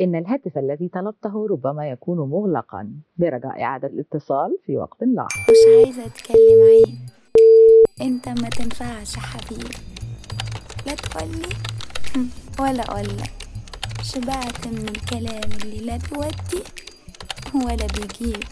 إن الهاتف الذي طلبته ربما يكون مغلقا برجاء إعادة الاتصال في وقت لاحق مش عايزة أتكلم عيب أنت ما تنفعش حبيبي. لا تقولي ولا أقولك شبعت من الكلام اللي لا بيودي ولا بيجيب.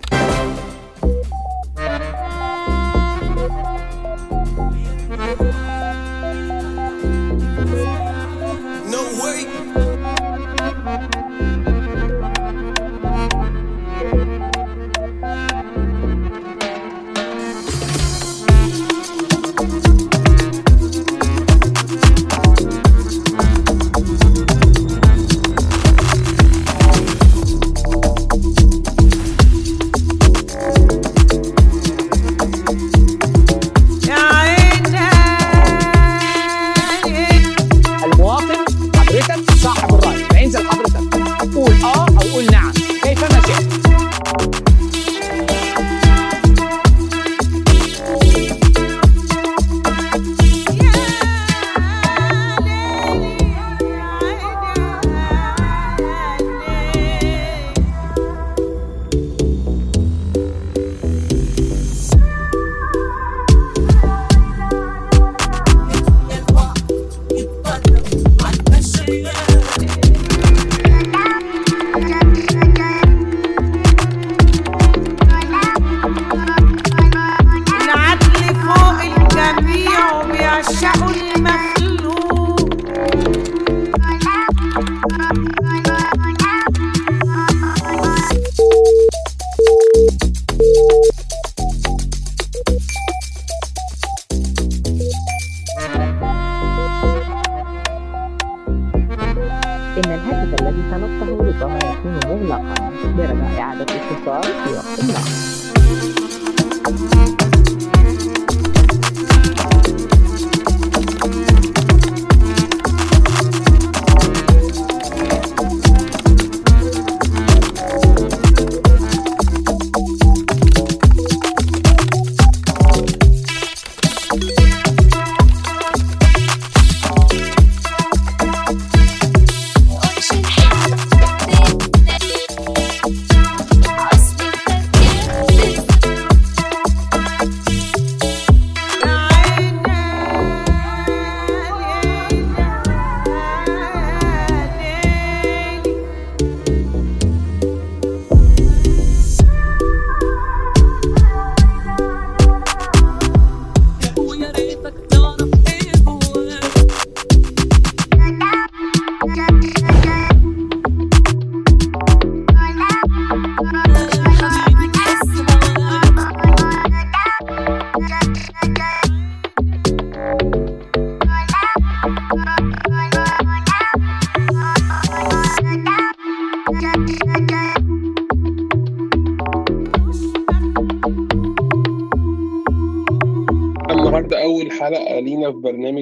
العدل فوق الجميع وبيعشقوا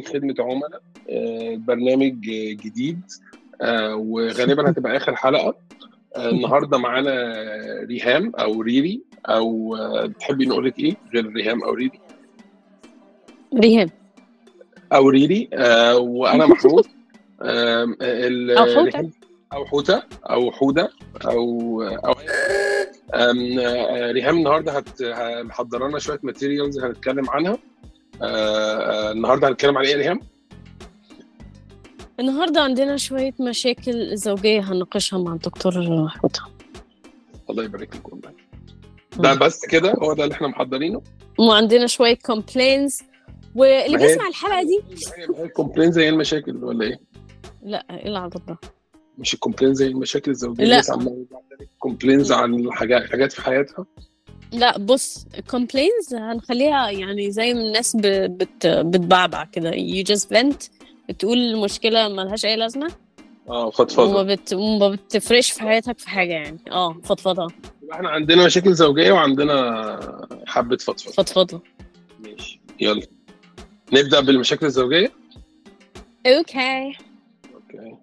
خدمة عملاء آه، برنامج جديد آه، وغالبا هتبقى آخر حلقة. آه، النهارده معانا ريهام أو ريري أو آه، تحبي نقول لك إيه غير ريهام أو ريري؟ ريهام. أو ريري آه، وأنا محمود. أو حوتة. أو حودة أو أو آم، آه، ريهام النهارده هت- محضره لنا شوية materials هنتكلم عنها. آه، النهارده هنتكلم عن إيه يا ريهام؟ النهارده عندنا شوية مشاكل زوجية هنناقشها مع الدكتور حوتة الله يبارك لك والله. ده بس كده هو ده اللي إحنا محضرينه. وعندنا شوية complaints واللي هي- بيسمع الحلقة دي ال complaint زي المشاكل ولا إيه؟ لا إيه العبط ده؟ مش ال complaint زي المشاكل الزوجية لا. complaints عن الحاجات حاجات في حياتها؟ لا بص ال complaints هنخليها يعني زي ما الناس بت بتبعبع كده. You just vent بتقول المشكلة ملهاش أي لازمة. آه وما فضفضه بت... وما بتفرقش في حياتك في حاجة يعني. آه يبقى إحنا عندنا مشاكل زوجية وعندنا حبة فضفضة. فضفضة. ماشي. يلا. نبدأ بالمشاكل الزوجية؟ okay okay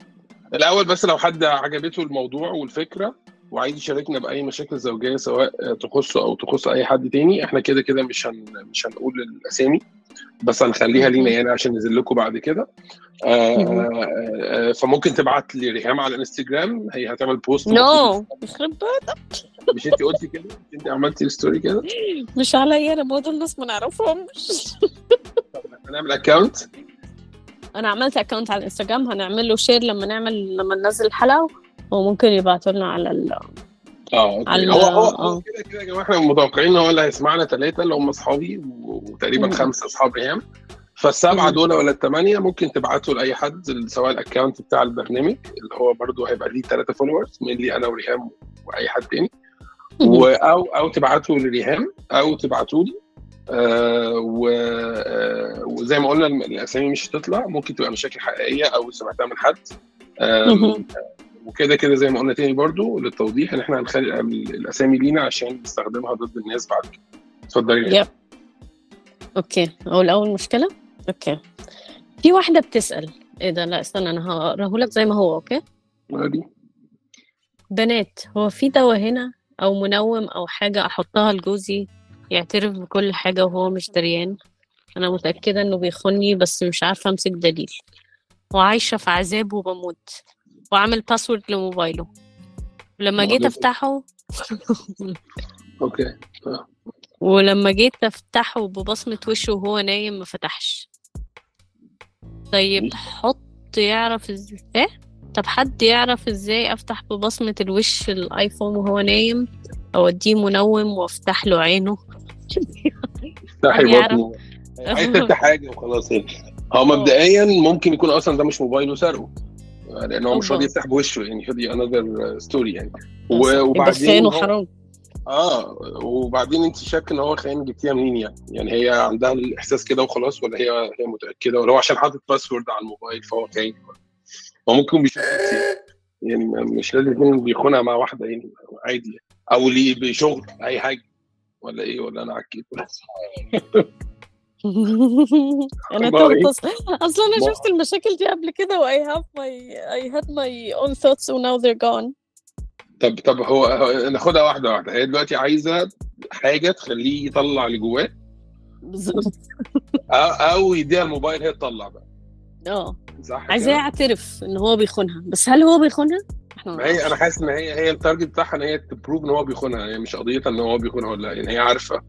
الأول بس لو حد عجبته الموضوع والفكرة. وعايز يشاركنا بأي مشاكل زوجية سواء تخصه أو تخص أي حد تاني إحنا كده كده مش هن مش هنقول الأسامي بس هنخليها لينا يعني عشان ننزل لكم بعد كده. آه آه آه فممكن تبعت لي ريهام على الإنستجرام هي هتعمل post no يخرب مش انت قلتي كده؟ انت عملتي ال story كده؟ مش عليا أنا برضه الناس ما نعرفهمش هنعمل account أنا عملت account على الإنستجرام هنعمل له share لما نعمل لما ننزل الحلقة وممكن يبعتوا لنا على ال... آه. على- هو هو آه. كده كده يا جماعة إحنا متوقعين إن هو اللي هيسمعنا ثلاثة اللي هم أصحابي وتقريبا. خمسة أصحاب ريهام فالسبعة. دول ولا الثمانيه ممكن تبعتوا لأي حد سواء ال account بتاع البرنامج اللي هو برضو هيبقى ليه ثلاثة followers من لي أنا وريهام وأي حد تاني أو أو تبعتوا لريهام أو تبعتوا لي آه و- آه وزي ما قلنا الأسامي مش هتطلع ممكن تبقى مشاكل حقيقية أو سمعتها من حد. وكده كده زي ما قلنا تاني برضو للتوضيح ان إحنا هنخلي ال- الأسامي لينا عشان نستخدمها ضد الناس بعد كده. اتفضلي. Yep. Okay. أقول أول مشكلة؟ Okay. في واحدة بتسأل. إيه ده؟ لا استنى أنا هقرأه لك زي ما هو okay؟ عادي. بنات هو في دواء هنا أو منوم أو حاجة أحطها لجوزي يعترف بكل حاجة وهو مش دريان؟ أنا متأكدة إنه بيخوني بس مش عارفة أمسك دليل. وعايشة في عذاب وبموت. وعامل password لموبايله. ولما جيت. أفتحه okay ولما جيت أفتحه ببصمة وشه وهو نايم ما فتحش. طيب حد يعرف إزاي؟ طب حد يعرف إزاي أفتح ببصمة الوش الآيفون وهو نايم؟ أديه منوم وأفتح له عينه. افتحي. بطنه عايز حاجة وخلاص. هو مبدئيا ممكن يكون أصلا ده مش موبايله سرقه. لأن هو مش. راضي يفتح بوشه يعني فدي another story يعني وبعدين وحرام آه وبعدين أنت شاك إن هو خاين جبتيها منين يعني؟ يعني هي عندها الإحساس كده وخلاص ولا هي هي متأكدة ولا هو عشان حاطط باسورد على الموبايل فهو خاين؟ هو ممكن بيشوف. يعني مش لازم يكون بيخونها مع واحدة يعني عادي يعني. أو ليه بشغل أي حاجة ولا إيه ولا أنا عكيت أنا؟ تهت أصلا أنا شفت المشاكل دي قبل كده و I have my I had my own thoughts and now they're gone طب طب هو ناخدها واحدة واحدة هي دلوقتي عايزة حاجة تخليه يطلع اللي جواه بالظبط أو, أو يديها الموبايل هي تطلع بقى آه صح عايزاه؟ يعترف إن هو بيخونها بس هل هو بيخونها؟ ما هي. أنا حاسس إن هي هي التارجت بتاعها إن هي تبروف إن هو بيخونها هي مش قضيتها إن هو بيخونها ولا لأ يعني هي عارفة.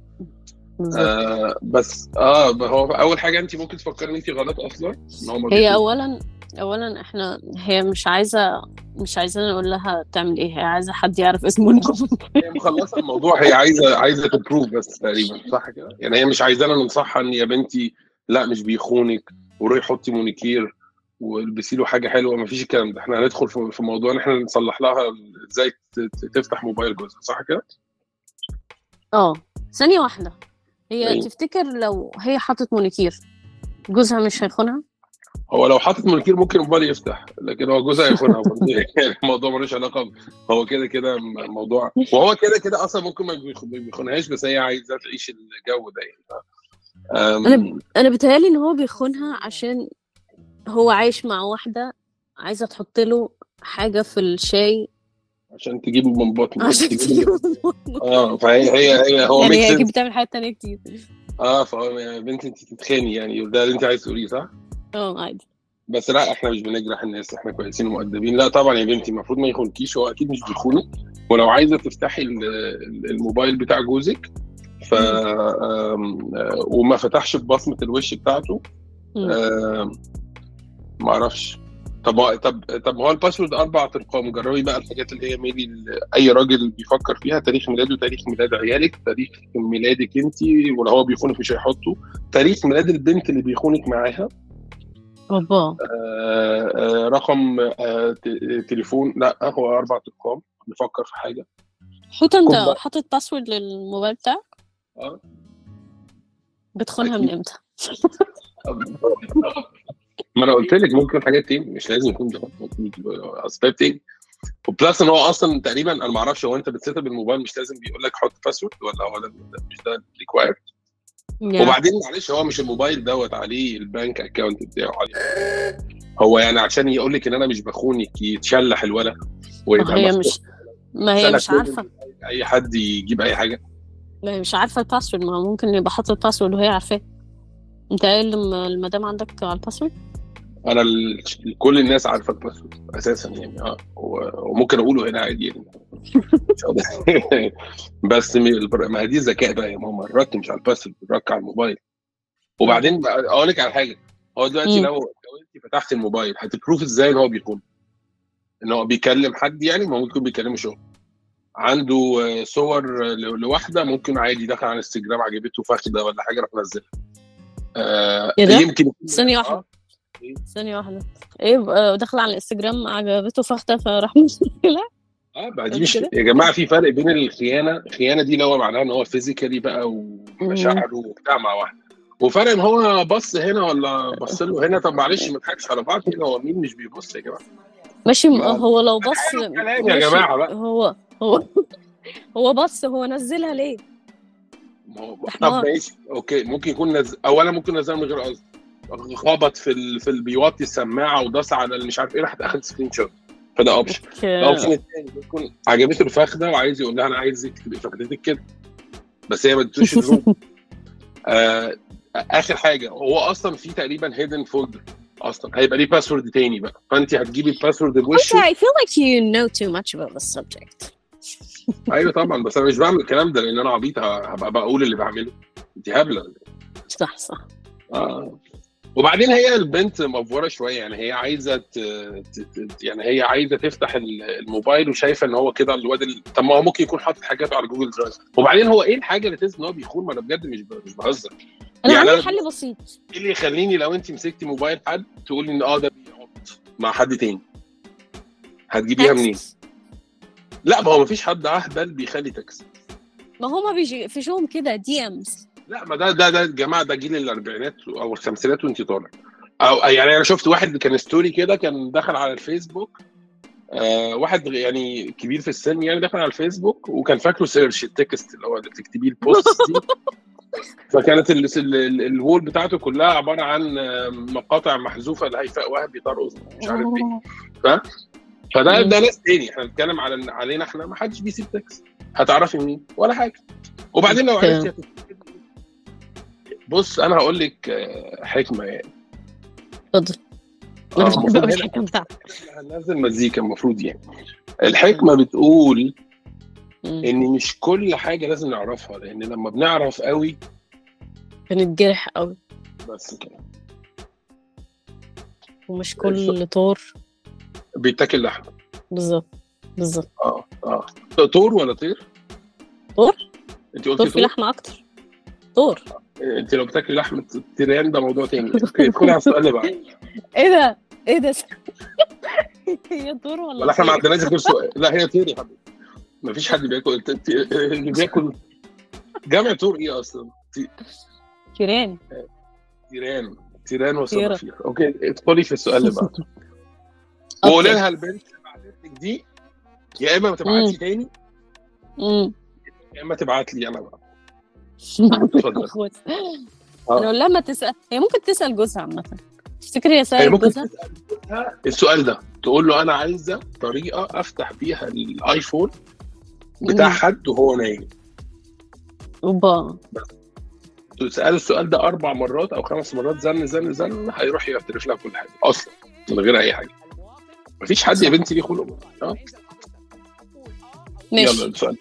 آه بس آه هو أول حاجة انت ممكن تفكري إن انت غلط أصلا؟ إن هو ما هي. اولا اولا إحنا هي مش عايزة مش عايزانا نقول لها تعمل إيه هي عايزة حد يعرف اسمه. هي مخلصة الموضوع هي عايزة عايزة ت prove بس تقريبا صح كده؟ يعني هي مش عايزانا ننصحها إن يا بنتي لا مش بيخونك وروحي حطي مانيكير والبسي له حاجة حلوة ما فيش الكلام ده. إحنا هندخل في موضوع إن إحنا نصلح لها إزاي تفتح موبايل جوزها صح كده؟ آه ثانية واحدة. هي أيوة. تفتكر لو هي حطت مانيكير جوزها مش هيخونها؟ هو لو حاطط مانيكير ممكن الموبايل يفتح لكن هو جوزها يخونها برضه يعني الموضوع ملوش علاقة هو كده كده م- موضوع وهو كده كده أصلا ممكن ما بيخ- ما بيخونهاش بس هي عايزة تعيش الجو ده يعني. أنا أنا بتهيألي إن هو بيخونها عشان هو عايش مع واحدة عايزة تحط له حاجة في الشاي عشان تجيب من بطنه عشان تجيب تجيب آه فهي هي هي هو يعني هي بتعمل حاجات تانية كتير. آه فهو يا بنتي انت تتخاني يعني ده اللي انت عايز تقوليه صح؟ آه عادي. بس لا إحنا مش بنجرح الناس إحنا كويسين ومؤدبين. لا طبعا يا بنتي المفروض ما يخونكيش هو أكيد مش بيخونك. ولو عايزة تفتحي ال- ال- الموبايل بتاع جوزك ف آه، وما فتحش ببصمة الوش بتاعته ما أعرفش. طب طب طب هو الباسورد أربع أرقام جربي بقى الحاجات اللي هي ميلي أي راجل بيفكر فيها تاريخ ميلاده تاريخ ميلاد عيالك تاريخ ميلادك انت ولو هو بيخونك مش هيحطه تاريخ ميلاد البنت اللي بيخونك معاها. بابا. آه، آه، رقم آه، تليفون لا هو أربع أرقام نفكر في حاجة. حوت انت. حاطط باسورد للموبايل بتاعك. آه. بتخونها من إمتى؟ ما أنا قلت لك ممكن حاجات تاني مش لازم يكون يبقى أسباب تاني. وبلس إن هو أصلا تقريبا أنا ما أعرفش هو أنت بتسيت اب الموبايل مش لازم بيقول لك حط باسورد ولا هو مش ده required يعني وبعدين معلش هو مش الموبايل دوت عليه ال bank account بتاعه عليه. هو يعني عشان يقول لك إن أنا مش بخونك يتشلح الولد ويبقى هي. مش ما هي مش عارفة. أي حد يجيب أي حاجة. ما هي مش عارفة ال password ما هو ممكن يبقى حاطط ال password وهي عارفاه. أنت قايل الم- المدام عندك على ال password أنا ال... كل الناس عارفة ال password أساسا يعني آه وممكن أقوله هنا عادي يعني. بس ما هي دي الذكاء بقى يا ماما الرك مش على الباسورد الرك على الموبايل وبعدين أقول لك على حاجة هو دلوقتي. لو لو أنت فتحت الموبايل هتبروف إزاي إن هو بيكون إن هو بيكلم حد يعني ما ممكن يكون بيكلمه شغل عنده صور لواحدة ممكن عادي دخل على انستجرام عجبته فخدة ولا حاجة راح نزلها آه إيه ده؟ يمكن ثانية آه، واحدة ثانية واحدة. إيه بقى داخل على الإنستجرام عجبته فخدة فراح منزلها آه قد مش كده؟ يا جماعة في فرق بين الخيانة الخيانة دي اللي هو معناها إن هو physically بقى ومشاعره وبتاع مع واحدة وفرق إن هو بص هنا ولا بص له هنا؟ طب معلش ما نضحكش على بعض هنا هو مين مش بيبص يا جماعة؟ ماشي ما- هو لو بص يا جماعة بقى. هو هو هو بص هو نزلها ليه؟ ما هو طب ماشي okay ممكن يكون نز... اولا ممكن نزلها من غير قصد. خبط في ال... في ال- بيوطي السماعة وداس على اللي مش عارف إيه راح اخد screenshot فده option ال option الثاني ممكن عجبته الفخدة وعايز يقول لها أنا عايزك تبقي فخدتك كده. بس هي ما ادتوش ال room. آه آخر حاجة هو أصلا في تقريبا hidden folder أصلا هيبقى ليه password تاني بقى. فأنت هتجيبي ال password بوشه Okay, I feel like you know too much about the subject. أيوه طبعا بس أنا مش بعمل الكلام ده لأن أنا عبيط هبقى بقول اللي بعمله. أنت هبلة. صح صح. آه. وبعدين هي البنت مفوره شوية يعني هي عايزة ت... ت... يعني هي عايزة تفتح ال- الموبايل وشايفة إن هو كده الواد ال... طب ما هو ممكن يكون حاطط حاجاته على جوجل درايف. وبعدين هو إيه الحاجة اللي تثبت إن هو بيخون؟ ما أنا بجد مش ب... مش بهزر. أنا يعني عندي حل بسيط. إيه اللي يخليني لو أنت مسكتي موبايل حد تقولي إن آه ده بيعط مع حد تاني؟ هتجيبيها منين؟ لا ما هو مفيش حد أهبل بيخلي تكست ما هما بيجي في شوم كده دي امز لا ما ده ده ده يا جماعة ده جيل الأربعينات أو الخمسينات وانت طالع أو يعني أنا شفت واحد كان story كده كان دخل على الفيسبوك آه واحد يعني كبير في السن يعني دخل على الفيسبوك وكان فاكره search ال text اللي هو اللي بتكتبيه ال post دي فكانت ال- ال- ال- ال wall بتاعته كلها عبارة عن آه، مقاطع محذوفة لهيفاء وهبي ترقص مش عارف إيه فده مم. ده ناس تاني إحنا بنتكلم على علينا إحنا ما حدش بيسيب text هتعرفي مين ولا حاجة وبعدين لو. عرفتي؟ بص أنا هقول لك آه، حكمة يعني. اتفضل. آه، أنا بحب هننزل مزيكا المفروض يعني. الحكمة بتقول. إن مش كل حاجة لازم نعرفها لأن لما بنعرف قوي بنتجرح قوي. بس كده. ومش كل طور. بيتاكل لحمة. بالظبط بالظبط. آه آه. طور ولا طير؟ طور؟ انت قلتي طور في طور؟ لحمة أكتر. طور. انت لو بتاكلي لحمة تيران ده موضوع تاني. okay ادخلي على السؤال بعده. إيه ده؟ إيه ده؟ هي طور ولا ولا إحنا ما؟ عندناش غير سؤال. لا هي طير يا حبيبي. مفيش حد بياكل اللي بياكل جمع طور إيه أصلا؟ تيران. تيران. تيران. وصنافير okay ادخلي في السؤال اللي بعده. وقولي لها البنت اللي بعتتك دي يا إما ما تبعتي تاني يا إما تبعت لي أنا بقى. آه. أنا أقول لها ما تسأل. هي ممكن تسأل جوزها عامة. تفتكري هي سألت جوزها؟ السؤال ده تقول له أنا عايزة طريقة أفتح بيها ال iPhone بتاع. حد وهو نايم. أوبا. تسأله السؤال ده أربع مرات أو خمس مرات زن زن زن هيروح يعترف لها كل حاجة أصلا من غير أي حاجة. مفيش حد يا بنتي ليه خلق. آه. يلا ماشي السؤال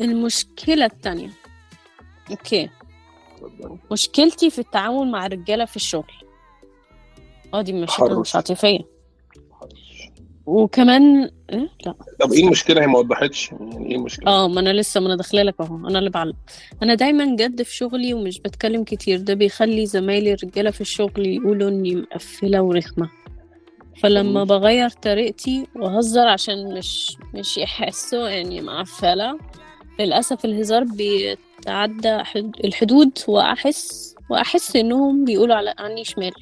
المشكلة الثانية أوكي. اتفضل. مشكلتي في التعامل مع الرجالة في الشغل. آه دي مشكله حرص. مش عاطفيه وكمان إيه؟ لا. طب إيه المشكلة؟ هي ما وضحتش. يعني إيه المشكلة؟ آه ما أنا لسه ما أنا داخلة لك أهو. أنا اللي بعلق أنا دايما جد في شغلي ومش بتكلم كتير. ده بيخلي زمايلي الرجالة في الشغل يقولوا إني مقفلة ورخمة. فلما. بغير طريقتي واهزر عشان مش مش يحسوا اني معفله للأسف الهزار بيتعدى حد- الحدود وأحس وأحس إنهم بيقولوا على عني شمال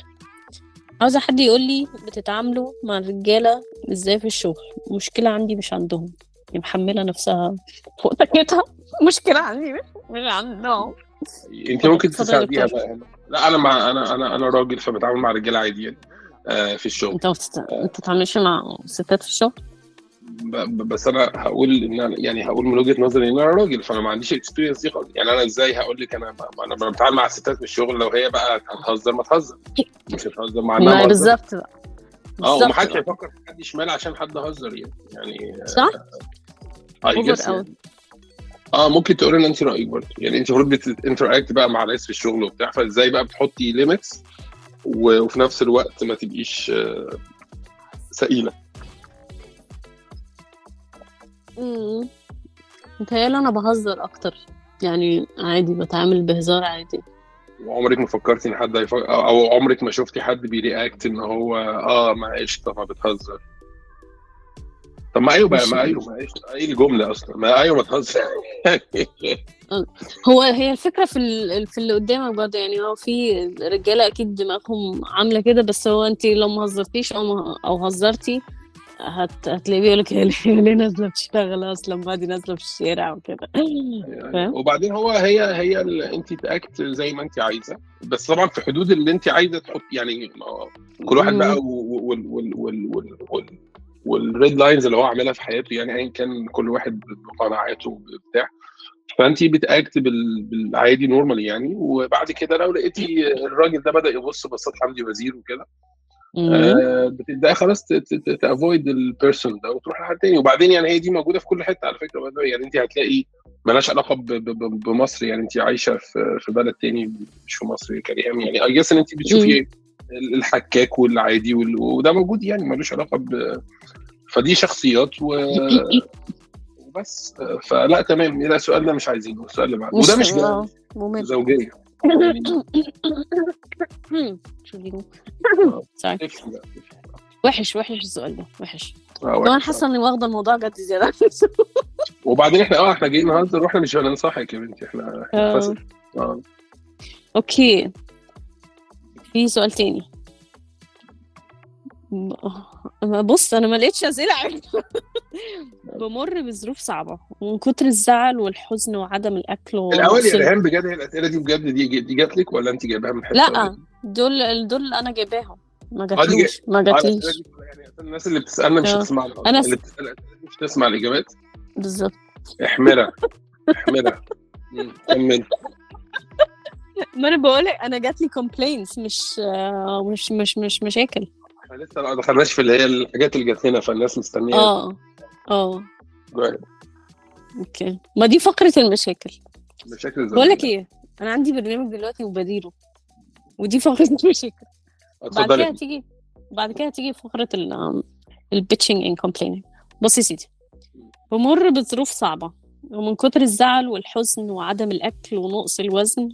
عاوزه حد يقول لي بتتعاملوا مع الرجالة إزاي في الشغل مشكلة عندي مش عندهم هي محملة نفسها فوق طاقتها مشكلة عندي مش مش عندهم أنت ممكن تساعديها. بقى. لا أنا مع أنا أنا أنا راجل فبتعامل مع رجاله عادي يعني في الشغل. انت بتت... انت بتتعاملش مع ستات في الشغل؟ ب- بس أنا هقول إن أنا يعني هقول من وجهة نظري إن أنا راجل فأنا ما عنديش اكسبيرينس دي خالص. يعني أنا إزاي هقول لك أنا ما- أنا بتعامل مع الستات في الشغل؟ لو هي بقى هتهزر ما تهزر. مش هتهزر مع ما. بالظبط بقى. آه ومحدش. هيفكر في حد شمال عشان حد هزر يعني. يعني صح؟ جس قوي آه ممكن تقولي إن أنت رأيك برضه. يعني أنت المفروض بت interact بقى مع ناس في الشغل وبتاع فإزاي بقى بتحطي limits وفي نفس الوقت ما تبقيش آه، ثقيلة. امم متهيألي أنا بهزر أكتر. يعني عادي بتعامل بهزار عادي. وعمرك ما فكرتي إن حد هيفكر أو أو عمرك ما شفتي حد بيرياكت إن هو آه معلش طب ما بتهزر طب ما أيوه ما أيوه إيه الجملة أصلا؟ ما أيوه ما تهزر. هو هي الفكرة في ال- في اللي قدامك برضه يعني هو في رجالة أكيد دماغهم عاملة كده بس هو أنت لو ما هزرتيش أو ما أو هزرتي هت... هتلاقيه بيقول لك هي ليه نازلة بتشتغل أصلا ما دي نازلة في الشارع وكده. فاهم؟ وبعدين هو هي هي ال- أنت ت act زي ما أنت عايزة. بس طبعا في حدود اللي أنت عايزة تحط يعني كل واحد بقى وال وال وال وال وال وال red lines اللي هو عاملها في حياته يعني ايا كان كل واحد بقناعاته بتاع فانت بت act بال- بالعادي normal يعني. وبعد كده لو لقيتي الراجل ده بدأ يبص بصات حمدي وزير وكده. آه، بتبدأي خلاص ت avoid ال person ده وتروح لحد تاني. وبعدين يعني هي دي موجودة في كل حتة على فكرة. يعني انت هتلاقي مالهاش علاقة بمصر. يعني انت عايشة في في بلد تاني مش في مصر كريم يعني. اي جس إن انت بتشوفي الحكاك والعادي وال- وده موجود يعني ملوش علاقة ب فدي شخصيات و وبس. فلا تمام. لا السؤال ده مش عايزينه السؤال اللي بعده. وده مش آه، زوجية. وحش وحش السؤال ده. وحش. آه، وحش. حاسة إني واخدة الموضوع جد زيادة. وبعدين إحنا آه إحنا جايين نهزر وإحنا مش هننصحك يا بنتي إحنا إحنا آه. آه. أوكي. في سؤال تاني. بص أنا ما لقيتش أسئلة بمر بظروف صعبة ومن كتر الزعل والحزن وعدم الأكل الأول يا ريهام بجد هي الأسئلة دي بجد دي دي جات لك ولا أنت جايباها من حتة لا دول دول أنا جايباهم. ما آه، جاتليش ما آه، جاتليش. يعني الناس اللي بتسألنا مش آه. أنا س- اللي بتسأل مش تسمع الإجابات. بالظبط. احمرها احمرها كمل. ما أنا بقول أنا جات لي complaints مش مش مش مش مشاكل. إحنا لسه ما دخلناش في اللي هي الحاجات اللي جات لنا فالناس مستنية. آه آه. okay. ما دي فقرة المشاكل. مشاكل. بقول لك إيه أنا عندي برنامج دلوقتي وبديره. ودي فقرة المشاكل. بعد كده هتيجي بعد كده هتيجي فقرة ال البيتشنج ان complaining. بص يا سيدي بمر بظروف صعبة ومن كتر الزعل والحزن وعدم الأكل ونقص الوزن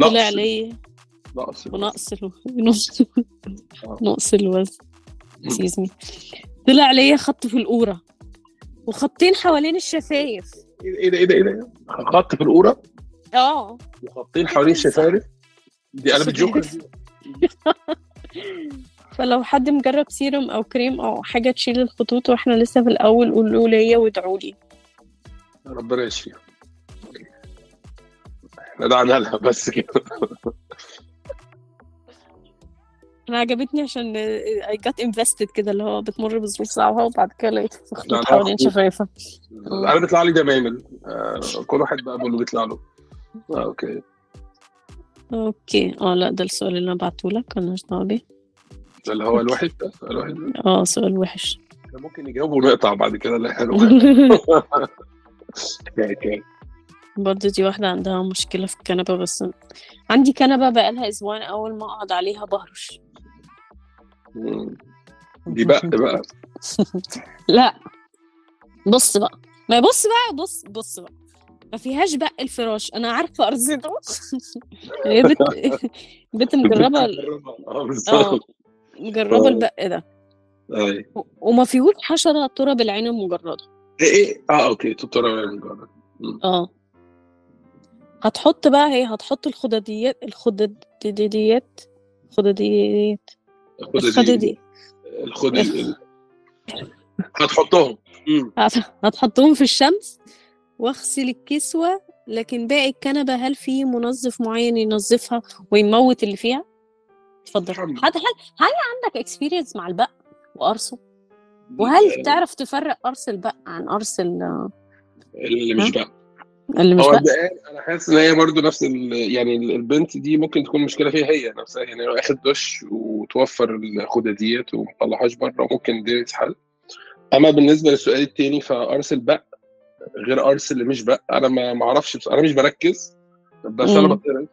طلع لي نقص ونقص. نقص آه. نقص الوزن. me. طلع لي خط في القورة وخطين حوالين الشفايف. إيه ده إيه ده إيه ده خط في القوره آه. وخطين حوالين الشفايف دي قلبت جوكر فلو حد مجرب سيروم أو كريم أو حاجة تشيل الخطوط وإحنا لسه في الأول قولوا ليا وادعوا لي ربنا يشفيها إحنا دعنا لها بس كده. أنا عجبتني عشان I got invested كده اللي هو بتمر بظروف صعبة وبعد كده لقيت خطوط حوالين. شفايفها أنا بيطلع لي دمامل آه، كل واحد بقى باللي بيطلع له. آه، okay. okay. آه لا ده السؤال اللي أنا بعته لك مالناش دعوه بيه ده اللي هو الوحش ده؟ الوحش ده؟ آه سؤال وحش. ممكن نجاوبه ونقطع بعد كده لا حلو برضه دي واحدة عندها مشكلة في الكنبة بس عندي كنبة بقالها أسبوعين أول ما أقعد عليها بهرش. مم. دي بقى بقى. لا. بص بقى. ما بص بقى بص بص بقى. ما فيهاش بق الفراش. أنا عارفة أرصده هي بت بت مجربة آه بالظبط. مجربة آه. البق ده. و- وما فيهوش حشرة ترى بالعين المجردة. إيه إيه. آه أوكي. تطور المجرد آه. هتحط بقى هي هتحط الخدديات الخدديات خدديات الخددي الخدي هتحطهم. هتحطهم في الشمس واغسل الكسوة لكن باقي الكنبة هل في منظف معين ينظفها ويموت اللي فيها؟ اتفضل. هل هل هل عندك اكسبيرينس مع البق وقرصه؟ وهل تعرف تفرق قرص البق عن قرص ال- اللي مش ها؟ اللي مش بق؟ أنا حاسس إن هي برضو نفس. يعني ال- البنت دي ممكن تكون مشكلة فيها هي نفسها يعني لو اخد دش وتوفر الخداديات وما تطلعهاش بره ممكن دي تتحل أما بالنسبة للسؤال التاني فقرص البق غير قرص اللي مش بق أنا ما أعرفش بس أنا مش بركز بس أنا. بطلع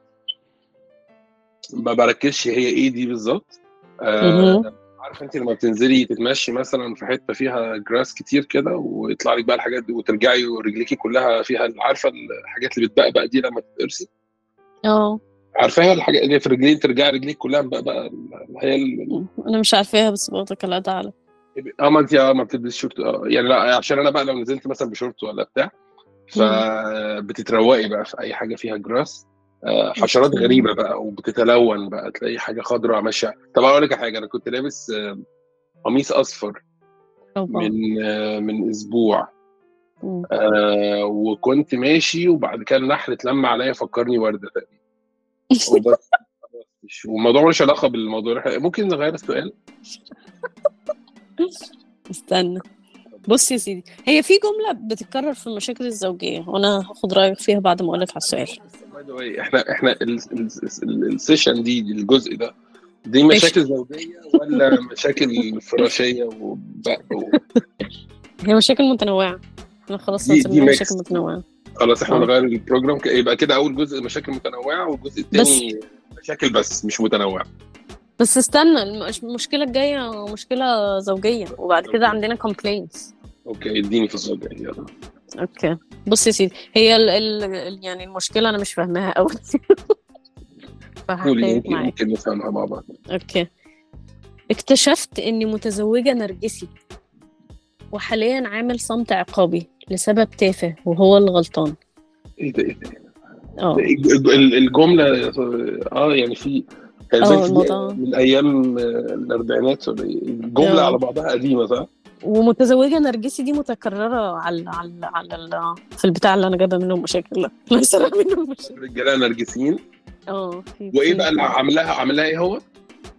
ما بركزش هي إيه دي بالظبط. آه عارف انت لما بتنزلي تتمشي مثلا في حتة فيها grass كتير كده ويطلع لك بقى الحاجات دي وترجعي ورجليكي كلها فيها عارفة الحاجات اللي بتبقى دي لما تتقرصي آه. عارفاها الحاجات اللي في رجلين ترجعي رجليك كلها اللي هي ال- أنا مش عارفاها بس على ده على آه ما انت آه ما بتلبسي شورت آه يعني لا عشان أنا بقى لو نزلت مثلا بشورت ولا بتاع فبتتروقي بقى في أي حاجة فيها grass حشرات أوكي. غريبة بقى وبتتلون بقى تلاقي حاجة خضراء ماشية. طب أقول لك حاجة أنا كنت لابس آه، قميص أصفر طبعا من آه، من أسبوع. آه وكنت ماشي وبعد كده النحل اتلم عليا فكرني وردة تقريبا. والموضوع ملوش علاقة بالموضوع. ممكن نغير السؤال؟ استنى. بص يا سيدي هي في جملة بتتكرر في المشاكل الزوجية وأنا هاخد رأيك فيها بعد ما أقولك على السؤال. إحنا إحنا ال- ال- ال- ال session دي الجزء ده دي مشاكل زوجية ولا مشاكل فراشية وبق و... هي مشاكل متنوعة. أنا خلاص دي- دي مشاكل. متنوعة. خلاص إحنا آه. نغير ال program يبقى كده أول جزء مشاكل متنوعة والجزء الثاني مشاكل بس مش متنوعة. بس استنى المش- المشكلة الجاية مشكلة زوجية وبعد كده عندنا complaints. okay اديني في الزوجيه يلا. okay. بص يا سيدي هي ال ال يعني المشكلة أنا مش فاهماها أوي. قولي فهحكي يمكن نفهمها مع بعض. okay. اكتشفت إني متزوجة نرجسي وحاليا عامل صمت عقابي لسبب تافه وهو اللي غلطان إيه ده إيه ده. آه. ال- الجملة آه يعني في كان آه الموضوع. من أيام آه، الأربعينات إيه؟ الجملة آه. على بعضها قديمة صح؟ ومتزوجة نرجسي دي متكررة على على على ال- في البتاع اللي أنا جايبة منه المشاكل ده الله يسلم منه المشاكل رجالة نرجسيين آه وإيه بقى اللي عاملاها عاملاها إيه هو؟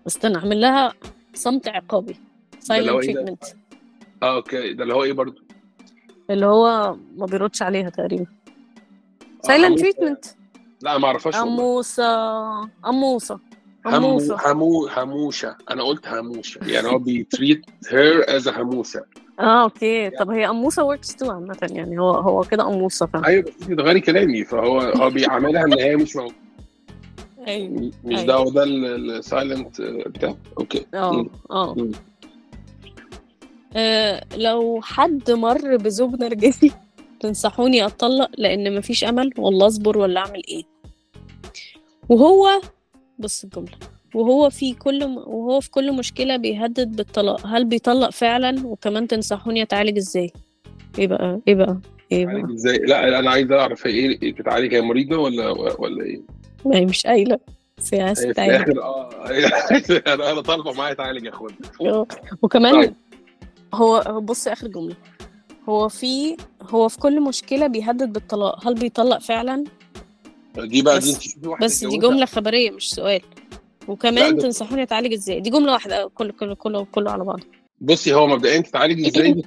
استنى اعمل لها صمت عقابي ده؟ treatment آه أوكي ده اللي هو إيه برضه؟ اللي هو ما بيردش عليها تقريبا آه، silent عموسة. treatment لا ما أعرفهاش. أموسة أموسة همو همو هموشه أنا قلت هموشه يعني هو بي treat her as هموشه آه okay. طب هي هموشه works too عامة. يعني هو هو كده هموشه فاهم أيوه بس انت كلامي. فهو هو بيعاملها إن هي مش موجودة. أيوه مش أيوة. ده هو ده ال silent بتاع. okay. آه مم. آه. آه، لو حد مر بزوج نرجسي تنصحوني أتطلق؟ لأن مفيش أمل. ولا اصبر ولا أعمل إيه؟ وهو بص الجملة. وهو في كل. وهو في كل مشكلة بيهدد بالطلاق. هل بيطلق فعلا؟ وكمان تنصحوني أتعالج إزاي؟ إيه بقى؟ إيه بقى؟ تعالج بقى؟ إزاي؟ لا أنا عايز أعرف هي إيه إيه تتعالج هي مريضة ولا ولا إيه؟ ما هي مش قايلة. بس هي عايزة هي في آه أنا أنا طالبة معايا تعالج يا أخوان. آه. وكمان طيب. هو هو بص آخر جملة. هو في هو في كل مشكلة بيهدد بالطلاق. هل بيطلق فعلا؟ دي بقى بس- دي انت واحدة بس دي. جملة خبرية مش سؤال. وكمان تنصحوني أتعالج إزاي؟ دي جملة واحدة كله كله كله كله على بعض. بصي هو مبدئيا تتعالج إزاي؟ دي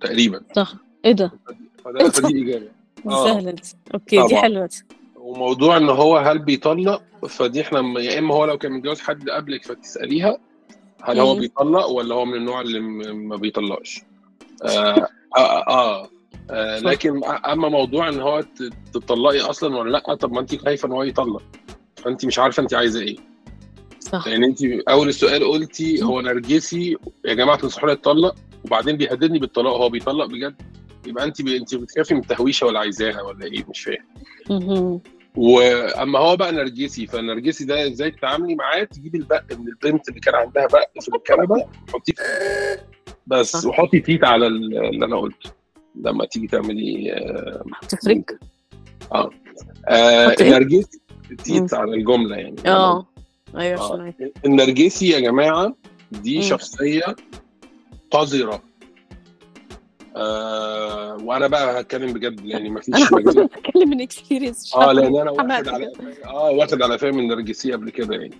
تقريبا. صح. إيه ده؟ فده فدي اجابه دي آه. سهلة دي. أوكي دي. حلوة دي. وموضوع إن هو هل بيطلق فدي إحنا يا إما هو لو كان متجوز حد قبلك فتسأليها هل هو. بيطلق ولا هو من النوع اللي ما بيطلقش. آه آه, آه, آه. لكن أما موضوع إن هو تطلقي أصلا ولا لأ طب ما أنت خايفة إن هو يطلق. فأنت مش عارفة أنت عايزة إيه. صح. لأن أنت أول السؤال قلتي هو نرجسي يا جماعة تنصحوني اتطلق وبعدين بيهددني بالطلاق هو بيطلق بجد؟ يبقى أنت ب... أنت بتخافي من التهويشة ولا عايزاها ولا إيه؟ مش فاهم. وأما هو بقى نرجسي فالنرجسي ده إزاي تتعاملي معاه؟ تجيبي البق من البنت اللي كان عندها بق في الكنبة حطيه بس. وحطي تيت على ال- اللي أنا قلته. لما تيجي تعملي آه تفرق آه. حطي إيه؟ النرجسي تيت على الجملة يعني. آه. أيوه آه. النرجسي يا جماعة دي مم. شخصية قذرة. آه وأنا بقى هتكلم بجد يعني ما أنا بتكلم من experience آه لأن أنا واخد على. آه واخد على فهم النرجسية قبل كده يعني.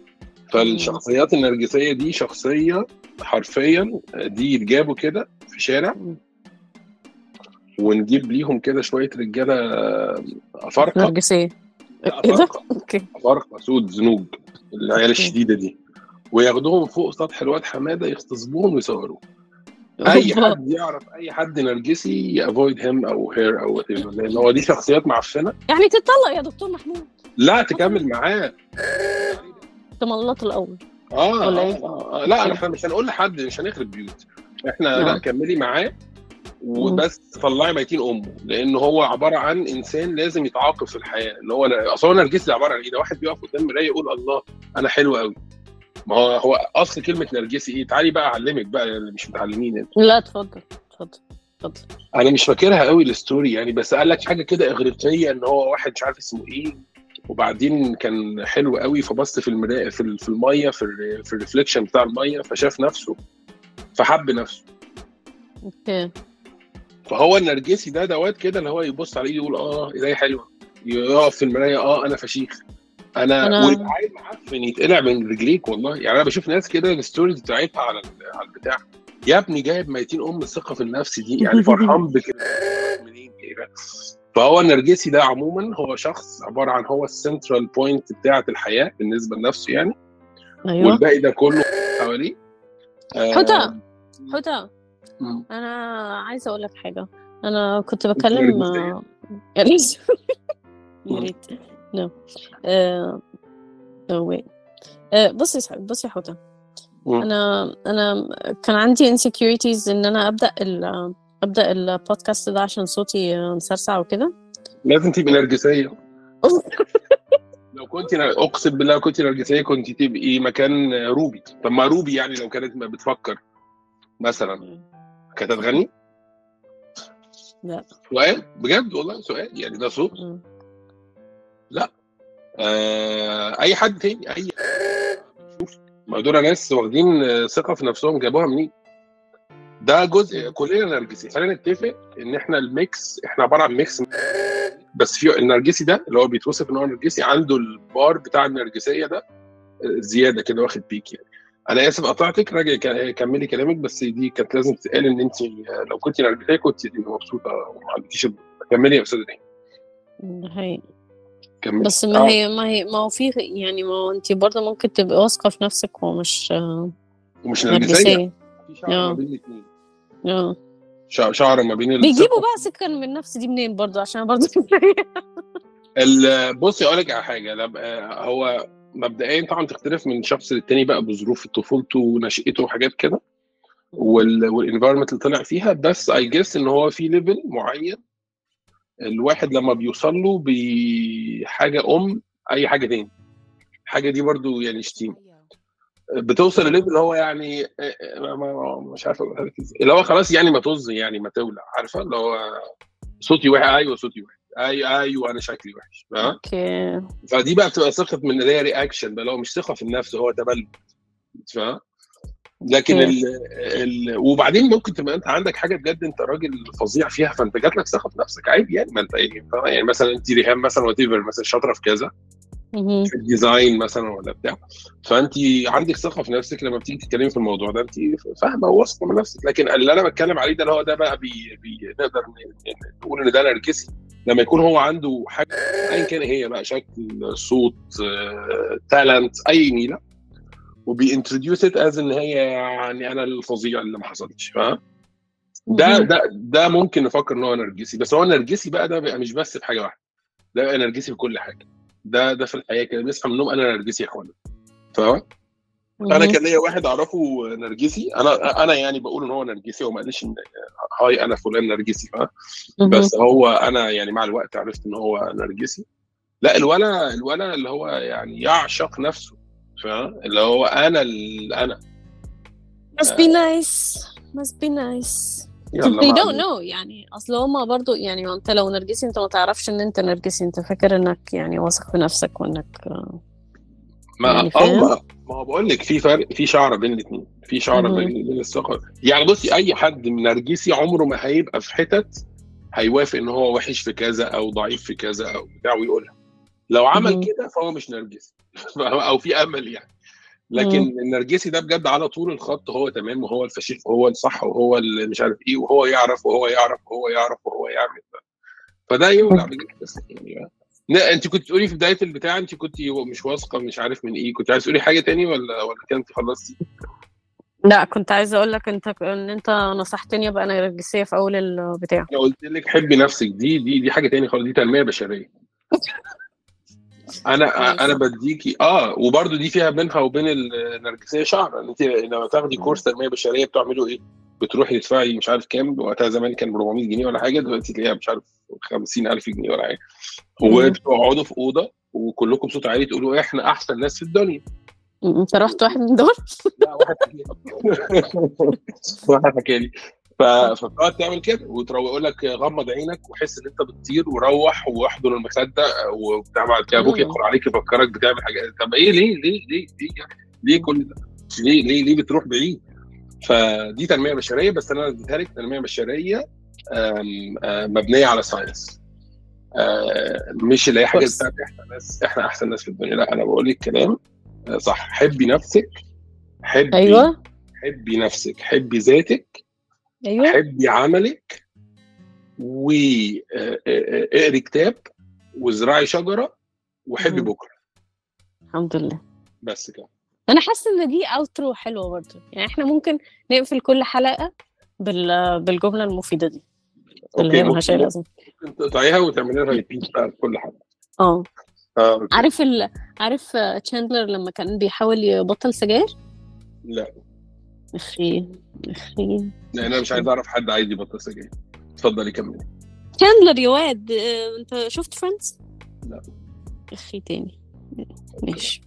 فالشخصيات النرجسية دي شخصية حرفيا دي يتجابوا كده في شارع. مم. ونجيب ليهم كده شوية رجالة افارقه نرجسية. لا، إيه ده؟ okay. افارقه سود زنوج العيال الشديدة دي. وياخدوهم فوق سطح الواد حمادة يغتصبوهم ويصوروه. أي. حد يعرف أي حد نرجسي ي avoid him أو her أو لأن هو دي شخصيات معفنة. يعني تتطلق يا دكتور محمود. لا تكمل معاه. تملط الأول. آه, آه, إيه؟ آه لا إحنا مش هنقول لحد مش هنخرب بيوت. إحنا نعم. لا كملي معاه. وبس طلعي ميتين أمه لأن هو عبارة عن إنسان لازم يتعاقب في الحياة اللي هو أصل هو نرجسي عبارة عن إيه؟ ده واحد بيقف قدام مراية يقول الله أنا حلو قوي ما هو هو أصل كلمة نرجسي إيه؟ تعالي بقى أعلمك بقى اللي مش متعلمين انت لا اتفضل اتفضل اتفضل. أنا مش فاكرها قوي ال story يعني بس قال لك حاجة كده إغريقية إن هو واحد مش عارف اسمه إيه وبعدين كان حلو قوي فبص في المراية في في المية في ال- في ال reflection بتاع المية فشاف نفسه فحب نفسه. okay. فهو النرجسي ده دوات كده اللي هو يبص عليه يقول آه ايدي حلوة. يقف في المراية آه أنا فشيخ. أنا أنا- ويبقى عايز معفن يتقلع من رجليك والله. يعني أنا بشوف ناس كده ال stories بتاعتها على على البتاع. يا ابني جايب ميتين أم الثقه في النفس دي يعني فرحان بك. منين كده فهو النرجسي ده عموما هو شخص عبارة عن هو ال central point بتاعة الحياة بالنسبة لنفسه يعني. أيوه. والباقي ده كله حواليه. آه، حوتة. حوتة مم. أنا عايزة أقول لك حاجة. أنا كنت بكلم. آه، يا ريت. يا ريت. no آه، no way بصي بصي مم. أنا أنا كان عندي insecurities إن أنا أبدأ ال أبدأ البودكاست ده عشان صوتي آه، مسرسع وكده. لازم تبقي نرجسية. لو كنت أقسم بالله كنت نرجسية كنت تبقي مكان روبي. طب ما روبي يعني لو كانت ما بتفكر مثلا. كانت هتغني؟ لا. سؤال؟ بجد والله سؤال؟ يعني ده صوت؟ مم. آه أي حد تاني؟ أي شوف ما دول ناس واخدين ثقة في نفسهم جابوها منين؟ ده جزء كلنا نرجسي. خلينا نتفق إن إحنا ال mix إحنا عبارة عن mix. بس في النرجسي ده اللي هو بيتوصف إن هو نرجسي عنده البار بتاع النرجسية ده زيادة كده واخد بيك يعني. أنا اسف قطعتك. راجع كملي كلامك بس دي كانت لازم تتقال إن انت آه، لو كنت نرجسيه كنت تبقي مبسوطة وما عندكيش كملي يا أستاذة هي كملي. بس ما آه. هي ما هي ما هو في يعني ما هو انت برضه ممكن تبقي واثقة في نفسك ومش آه، ومش نرجسية. في شعر آه. ما بين الاثنين آه. شع- شعر ما بين بيجيبوا. بقى سكن من النفس دي منين برضه؟ عشان برضه ال- بصي أقول لك على حاجة. هو مبدئيا طبعا تختلف من شخص للتاني بقى بظروف طفولته ونشأته وحاجات كده وال environment اللي طلع فيها. بس I guess إن هو في level معين الواحد لما بيوصل له بحاجة أم أي حاجة تاني. الحاجة دي برضو يعني شتيمه بتوصل لل level اللي هو يعني ما- ما- مش عارف. اللي هو خلاص يعني ما طز يعني ما تولع عارفة؟ اللي هو صوتي وحش. أيوه صوتي وحش. اي أيوه أنا شكلي وحش. فاهم okay. فدي بقى بتبقى ثقة من اللي هي reaction بقى لو مش ثقة في النفس هو تبلد. فاهم؟ لكن. ال ال وبعدين ممكن تبقى أنت عندك حاجة بجد أنت راجل فظيع فيها فأنت جات لك ثقة في نفسك عادي يعني ما أنت فاهم؟ يعني مثلا أنت ريهام مثلا what مثلا شاطرة في كذا. في ال design مثلا ولا بتاع. فأنت عندك ثقة في نفسك لما بتيجي تتكلمي في الموضوع ده أنت فاهمة وواثقة من نفسك. لكن اللي أنا بتكلم عليه ده اللي هو ده بقى بي بي نقدر نقول إن ده نرجسي. لما يكون هو عنده حاجة ايا كان هي بقى شكل صوت talent أي ميلة وبينتروديوس it is إن هي يعني أنا الفظيع اللي ما حصلش فاهم ده. ده ده ممكن نفكر إن هو نرجسي بس هو النرجسي بقى ده بقى مش بس في حاجة واحدة ده بقى نرجسي في كل حاجة ده ده في الحياة كده بيصحى من النوم أنا نرجسي يا إخوانا فاهم أنا. كان ليا واحد أعرفه نرجسي. أنا أنا يعني بقول إن هو نرجسي هو ما قالش إن hi أنا فلان نرجسي فاهم. بس هو أنا يعني مع الوقت عرفت إن هو نرجسي. لا الولا الولا اللي هو يعني يعشق نفسه فاهم؟ اللي هو أنا ال- أنا. Must be nice. Must be nice. they don't know يعني. أصل هما برضو يعني ما أنت لو نرجسي أنت ما تعرفش إن أنت نرجسي. أنت فاكر إنك يعني واثق في نفسك وإنك ما يعني آه؟ ما هو بقول لك في فرق في شعره بين الاثنين في شعره. بين الثقة. يعني بصي أي حد من نرجسي عمره ما هيبقى في حتت هيوافق إن هو وحش في كذا أو ضعيف في كذا أو بتاع ويقولها. لو عمل. كده فهو مش نرجسي. أو في أمل يعني. لكن النرجسي ده بجد على طول الخط هو تمام وهو الفشيخ وهو الصح وهو اللي مش عارف إيه وهو يعرف وهو يعرف وهو يعرف وهو يعمل فده يولع بجد. بس يعني لا انت كنت تقولي في بداية البتاع انت كنت مش واثقة مش عارف من إيه كنت عايز تقولي حاجة تاني ولا ولا كده انت خلصتي؟ لا كنت عايزة أقول لك انت إن انت نصحتني أبقى نرجسيه في أول البتاع. أنا قلت لك حبي نفسك دي دي دي حاجة تاني خالص دي تنمية بشرية. أنا أنا بديكي آه وبرده دي فيها بينها وبين النرجسية شعر انت لما تاخدي كورس تنمية بشرية بتعملوا إيه؟ بتروحي تدفعي مش عارف كام وقتها زمان كان ب 400 جنيه ولا حاجة دلوقتي تلاقيها مش عارف 50000 جنيه ولا حاجة وبتقعدوا في أوضة وكلكم بصوت عالي تقولوا إحنا أحسن ناس في الدنيا أنت رحت واحد من دول لا واحد واحد حكى لي فبتقعد تعمل كده وتروح يقول لك غمض عينك وحس إن أنت بتطير وروح واحضن المخده وبتاع بعد كده أبوك. يدخل عليك يفكرك بتعمل حاجة طب إيه ليه ليه ليه ليه يعني؟ ليه كل ده؟ ليه ليه ليه بتروح بعيد؟ فدي تنمية بشرية بس أنا اديتها لك تنمية بشرية مبنية على ساينس مش اللي هي حاجة إحنا ناس إحنا أحسن ناس في الدنيا. لا أنا بقول لك كلام صح. حبي نفسك حبي أيوه. حبي نفسك حبي ذاتك أيوه. حبي عملك واقري كتاب وازرعي شجرة وحبي. بكرة. الحمد لله. بس كده. أنا حاسة إن دي outro حلوة برضه. يعني إحنا ممكن نقفل كل حلقة بال... بالجملة المفيدة دي. اللي هي ملهاش اي لازمه تقطعيها وتعملي لها repeat بقى كل حاجة آه. okay. عارف ال... عارف تشاندلر لما كان بيحاول يبطل سجاير؟ لا. أخي أخي. لا أنا مش عايز أعرف حد عايز يبطل سجاير. اتفضلي كملي. تشاندلر يا واد آه، أنت شفت Friends لا. أخي تاني. ماشي.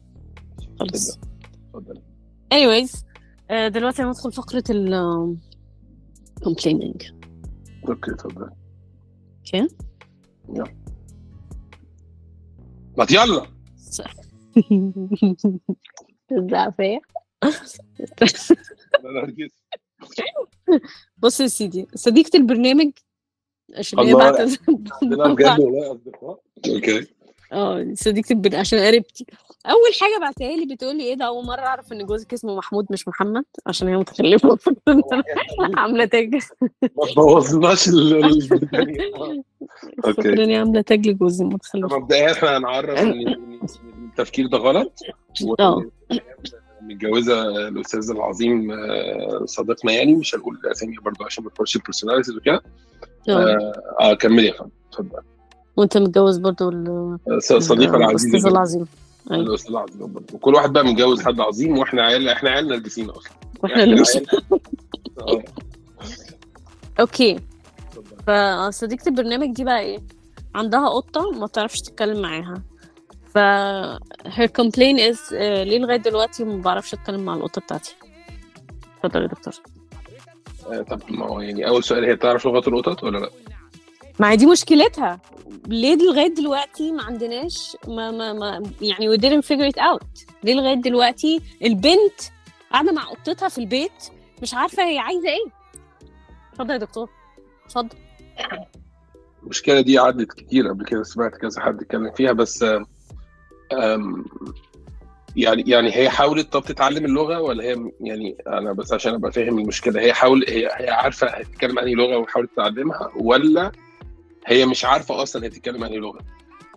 خلاص. اتفضلي anyways آه، دلوقتي هندخل فقرة ال complaining. okay اتفضلي okay. ما يلا. الزعفية بص يا سيدي صديقة البرنامج عشان هي الله. بعت عندنا بجد أصدقاء. okay. آه صديقة البرنامج عشان قريبتي. أول حاجة بعتها لي بتقول لي إيه ده؟ أول مرة أعرف إن جوزك اسمه محمود مش محمد عشان هي أنا عاملة tag. ما بوظناش الدنيا. okay. اني عاملة tag لجوزي متخلفة. مبدئيا إحنا هنعرف إن التفكير ده غلط. آه. متجوزة الأستاذ العظيم آه، صديقنا يعني مش هنقول أسامي برضه عشان ما تخش ال personalities وكده. آه. آه آه، كملي يا فندم. اتفضل وأنت متجوز برضو ال- آه، صديق العزيز الاستاذ العظيم. الاستاذ برضه وكل واحد بقى متجوز حد عظيم وإحنا عيال إحنا عيال نرجسين أصلا. وإحنا اللي مش آه، أوكي. فصديقة البرنامج دي بقى إيه؟ عندها قطة ما بتعرفش تتكلم معاها. ف her complaint is uh, ليه لغاية دلوقتي ما بعرفش أتكلم مع القطة بتاعتي؟ اتفضل يا دكتور. آه، طب ما هو يعني أول سؤال هي بتعرف لغة القطط ولا لأ؟ ما دي مشكلتها. ليه لغاية دلوقتي ما عندناش ما ما, ما يعني we didn't figure it out. ليه لغاية دلوقتي البنت قاعدة مع قطتها في البيت مش عارفة هي عايزة إيه. اتفضل يا دكتور. اتفضل. المشكلة دي عدت كتير قبل كده سمعت كذا حد يتكلم فيها بس آم، يعني يعني هي حاولت طب تتعلم اللغة ولا هي يعني أنا بس عشان أبقى فاهم المشكلة هي حاول هي هي عارفة هتتكلم أنهي لغة وحاولت تتعلمها ولا هي مش عارفة أصلا هي بتتكلم انهي لغة.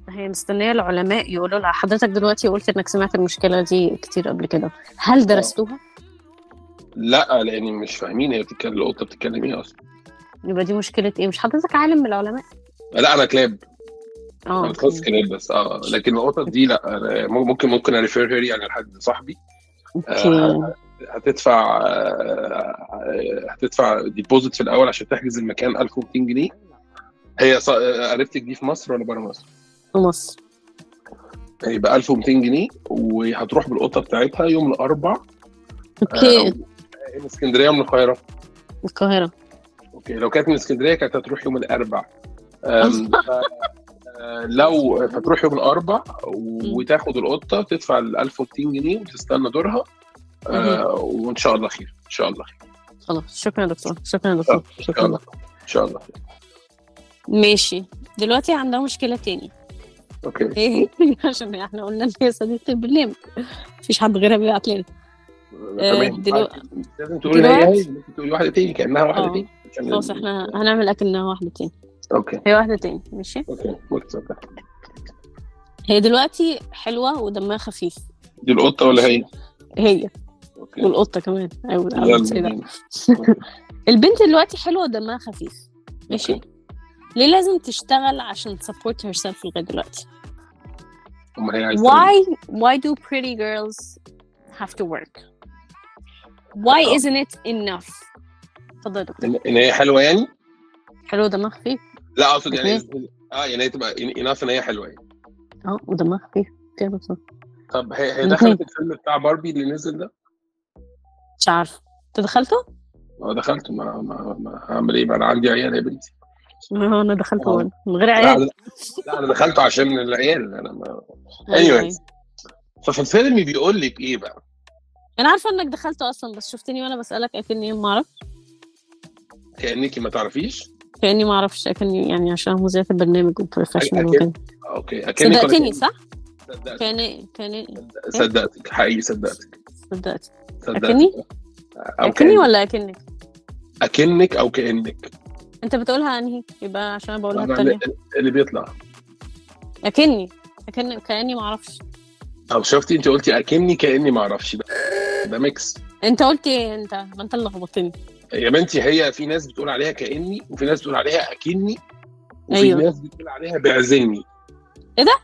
هي مستنية العلماء يقولوا لها حضرتك دلوقتي قلت إنك سمعت المشكلة دي كتير قبل كده. هل درستوها؟ لا لأن مش فاهمين هي بتتكلم القطة بتتكلم إيه أصلا. يبقى دي مشكلة إيه؟ مش حضرتك عالم من العلماء؟ لا أنا كلاب. آه أنا بتخصص كلاب بس آه لكن القطط دي لا ممكن ممكن أ refer يعني لحد صاحبي. okay. هتدفع آه، هتدفع deposit في الأول عشان تحجز المكان 1200 جنيه. هي قريبتك دي في مصر ولا بره مصر؟ في مصر. هيبقى 1200 جنيه وهتروح بالقطة بتاعتها يوم الأربع. okay. آه، من اسكندرية ومن القاهرة. القاهرة. okay لو كانت من اسكندرية كانت هتروح يوم الأربع. آه، لو فتروح يوم الأربع وتاخد القطة تدفع ال 1200 جنيه وتستنى دورها. آه، وإن شاء الله خير إن شاء الله خير. خلاص شكرا يا دكتور شكرا يا دكتور شاء شكرا إن شاء الله خير. ماشي. دلوقتي عندها مشكلة تاني. okay. إيه؟ عشان إحنا قلنا إن هي صديقة البرنامج مفيش حد غيرها بيبعت لنا. آه، تمام. دلو- لازم تقولي هي هي دلوقتي- ممكن تقولي واحدة تاني كأنها واحدة آه. تاني. خلاص إحنا هنعمل اكنها واحدة تاني. okay. هي واحدة تاني. ماشي؟ okay. هي دلوقتي حلوة ودمها خفيف. دي القطة ولا هي؟ هي. أوكي. والقطة كمان. أيوة سيدة. بينا. البنت دلوقتي حلوة ودمها خفيف. ماشي؟ أوكي. ليه لازم تشتغل عشان support herself لغاية دلوقتي؟ أمال هي عايزه تعمل؟ Why why do pretty girls have to work? Why آه. isn't it enough? اتفضل دكتور. إيه؟ إن هي حلوة يعني؟ حلوة ودمها خفيف. لا أقصد يعني آه يعني هي تبقى اناف إن هي حلوة يعني. آه ودمها خفيف. طب هي هي. دخلت الفيلم بتاع باربي اللي نزل ده؟ مش عارفة. أنت دخلته؟ آه دخلت ما ما, ما هعمل إيه؟ بقى أنا عندي عيال يا بنتي. أنا دخلته آه. وأنا من غير لا, عيال لا, لا أنا دخلته عشان العيال أنا ما أيوة، anyways. ففي الفيلم بيقول لك إيه بقى؟ أنا عارفة إنك دخلته أصلا بس شفتني وأنا بسألك أكني ما أعرف كأنك ما تعرفيش كأني ما أعرفش أكني يعني عشان مذيعة البرنامج و professional. وكده okay أكنك ولا صدقتني؟ صح؟ صدقتك كان كان صدقتك حقيقي صدقتك صدقت صدقتك أكني؟ أو أكني ولا أكنك؟ أكنك أو كأنك انت بتقولها انهي؟ يبقى عشان أنا بقولها أنا التانية. اللي, بيطلع. أكني. اكن كأني ما أعرفش. أو شفتي انت قلتي أكني كأني ما أعرفش. ده ده ميكس أنت قلت إيه أنت؟ ما أنت اللي لخبطتني. يا بنتي هي في ناس بتقول عليها كأني وفي ناس بتقول عليها أكني وفي أيوة. ناس بتقول عليها بعزني إيه ده؟